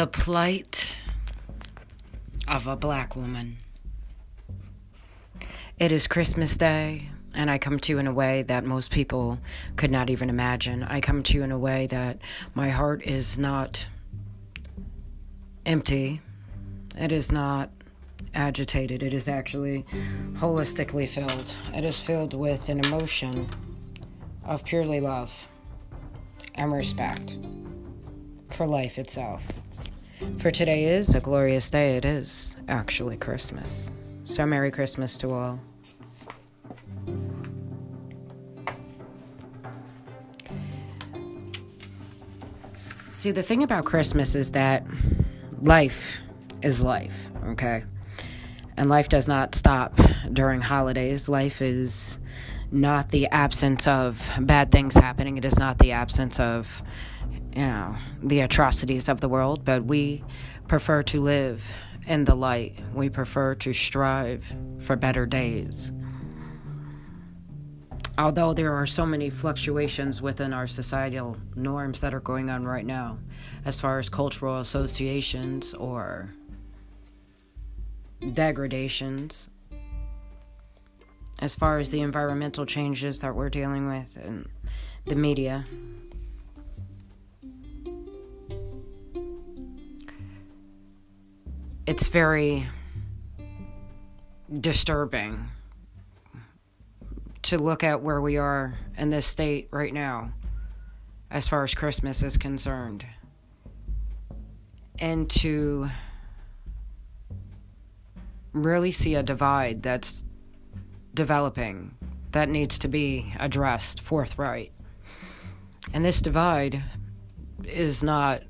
The plight of a black woman. It is Christmas Day, and I come to you in a way that most people could not even imagine. I come to you in a way that my heart is not empty, it is not agitated, it is actually holistically filled. It is filled with an emotion of purely love and respect for life itself. For today is a glorious day. It is actually Christmas. So, Merry Christmas to all. See, the thing about Christmas is that life is life, okay? And life does not stop during holidays. Life is not the absence of bad things happening, it is not the absence of you know, the atrocities of the world, but we prefer to live in the light. We prefer to strive for better days. Although there are so many fluctuations within our societal norms that are going on right now, as far as cultural associations or degradations, as far as the environmental changes that we're dealing with and the media, it's very disturbing to look at where we are in this state right now as far as Christmas is concerned and to really see a divide that's developing that needs to be addressed forthright. And this divide is not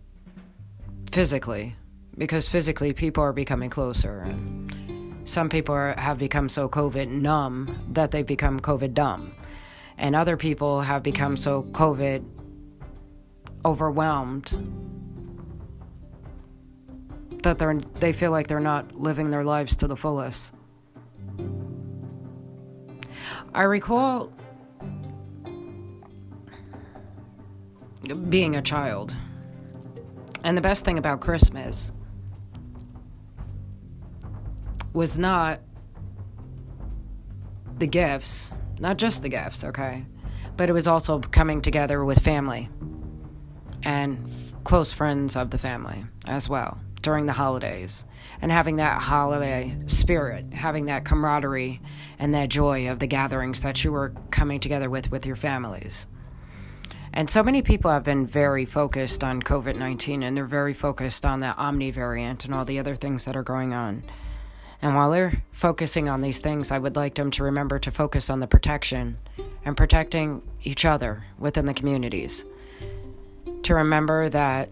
physically because physically people are becoming closer. And some people are, have become so COVID numb that they've become COVID dumb. And other people have become so COVID overwhelmed that they're they feel like they're not living their lives to the fullest. I recall being a child. And the best thing about Christmas was not the gifts, not just the gifts, okay? But it was also coming together with family and close friends of the family as well during the holidays and having that holiday spirit, having that camaraderie and that joy of the gatherings that you were coming together with with your families. And so many people have been very focused on COVID 19 and they're very focused on the Omni variant and all the other things that are going on. And while they're focusing on these things, I would like them to remember to focus on the protection and protecting each other within the communities. To remember that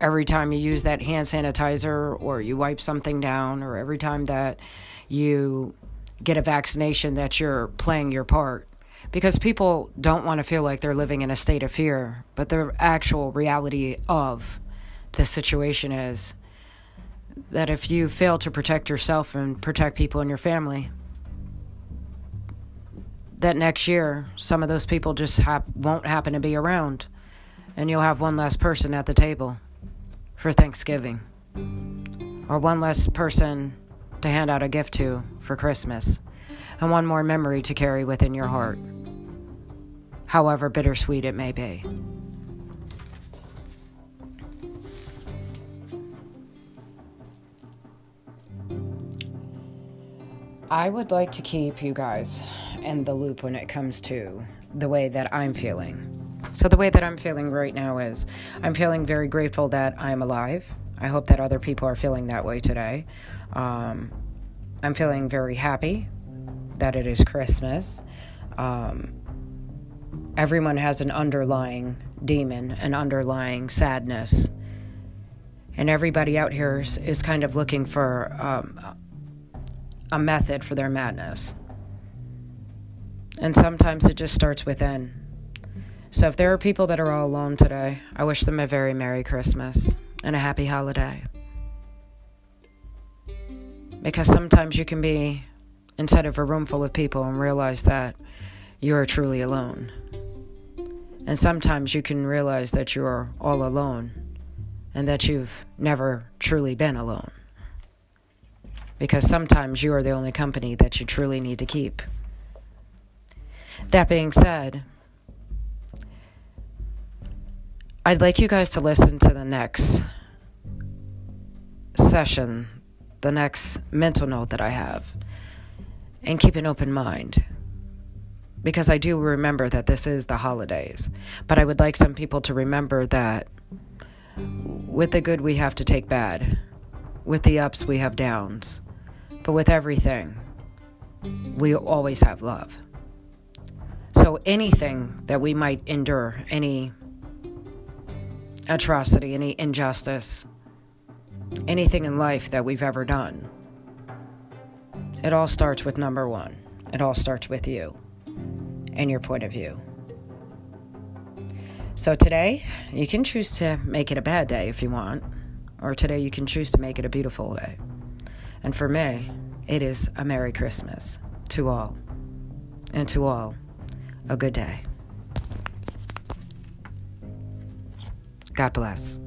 every time you use that hand sanitizer or you wipe something down or every time that you get a vaccination that you're playing your part because people don't want to feel like they're living in a state of fear but the actual reality of the situation is that if you fail to protect yourself and protect people in your family, that next year some of those people just hap- won't happen to be around, and you'll have one less person at the table for Thanksgiving, or one less person to hand out a gift to for Christmas, and one more memory to carry within your heart, however bittersweet it may be. I would like to keep you guys in the loop when it comes to the way that I'm feeling. So, the way that I'm feeling right now is I'm feeling very grateful that I'm alive. I hope that other people are feeling that way today. Um, I'm feeling very happy that it is Christmas. Um, everyone has an underlying demon, an underlying sadness. And everybody out here is, is kind of looking for um, a method for their madness. And sometimes it just starts within. So if there are people that are all alone today, I wish them a very Merry Christmas and a happy holiday. Because sometimes you can be inside of a room full of people and realize that you are truly alone. And sometimes you can realize that you are all alone and that you've never truly been alone. Because sometimes you are the only company that you truly need to keep. That being said, I'd like you guys to listen to the next session, the next mental note that I have, and keep an open mind. Because I do remember that this is the holidays. But I would like some people to remember that with the good, we have to take bad. With the ups, we have downs. But with everything, we always have love. So anything that we might endure, any atrocity, any injustice, anything in life that we've ever done, it all starts with number one. It all starts with you and your point of view. So today, you can choose to make it a bad day if you want, or today you can choose to make it a beautiful day. And for me, it is a Merry Christmas to all, and to all, a good day. God bless.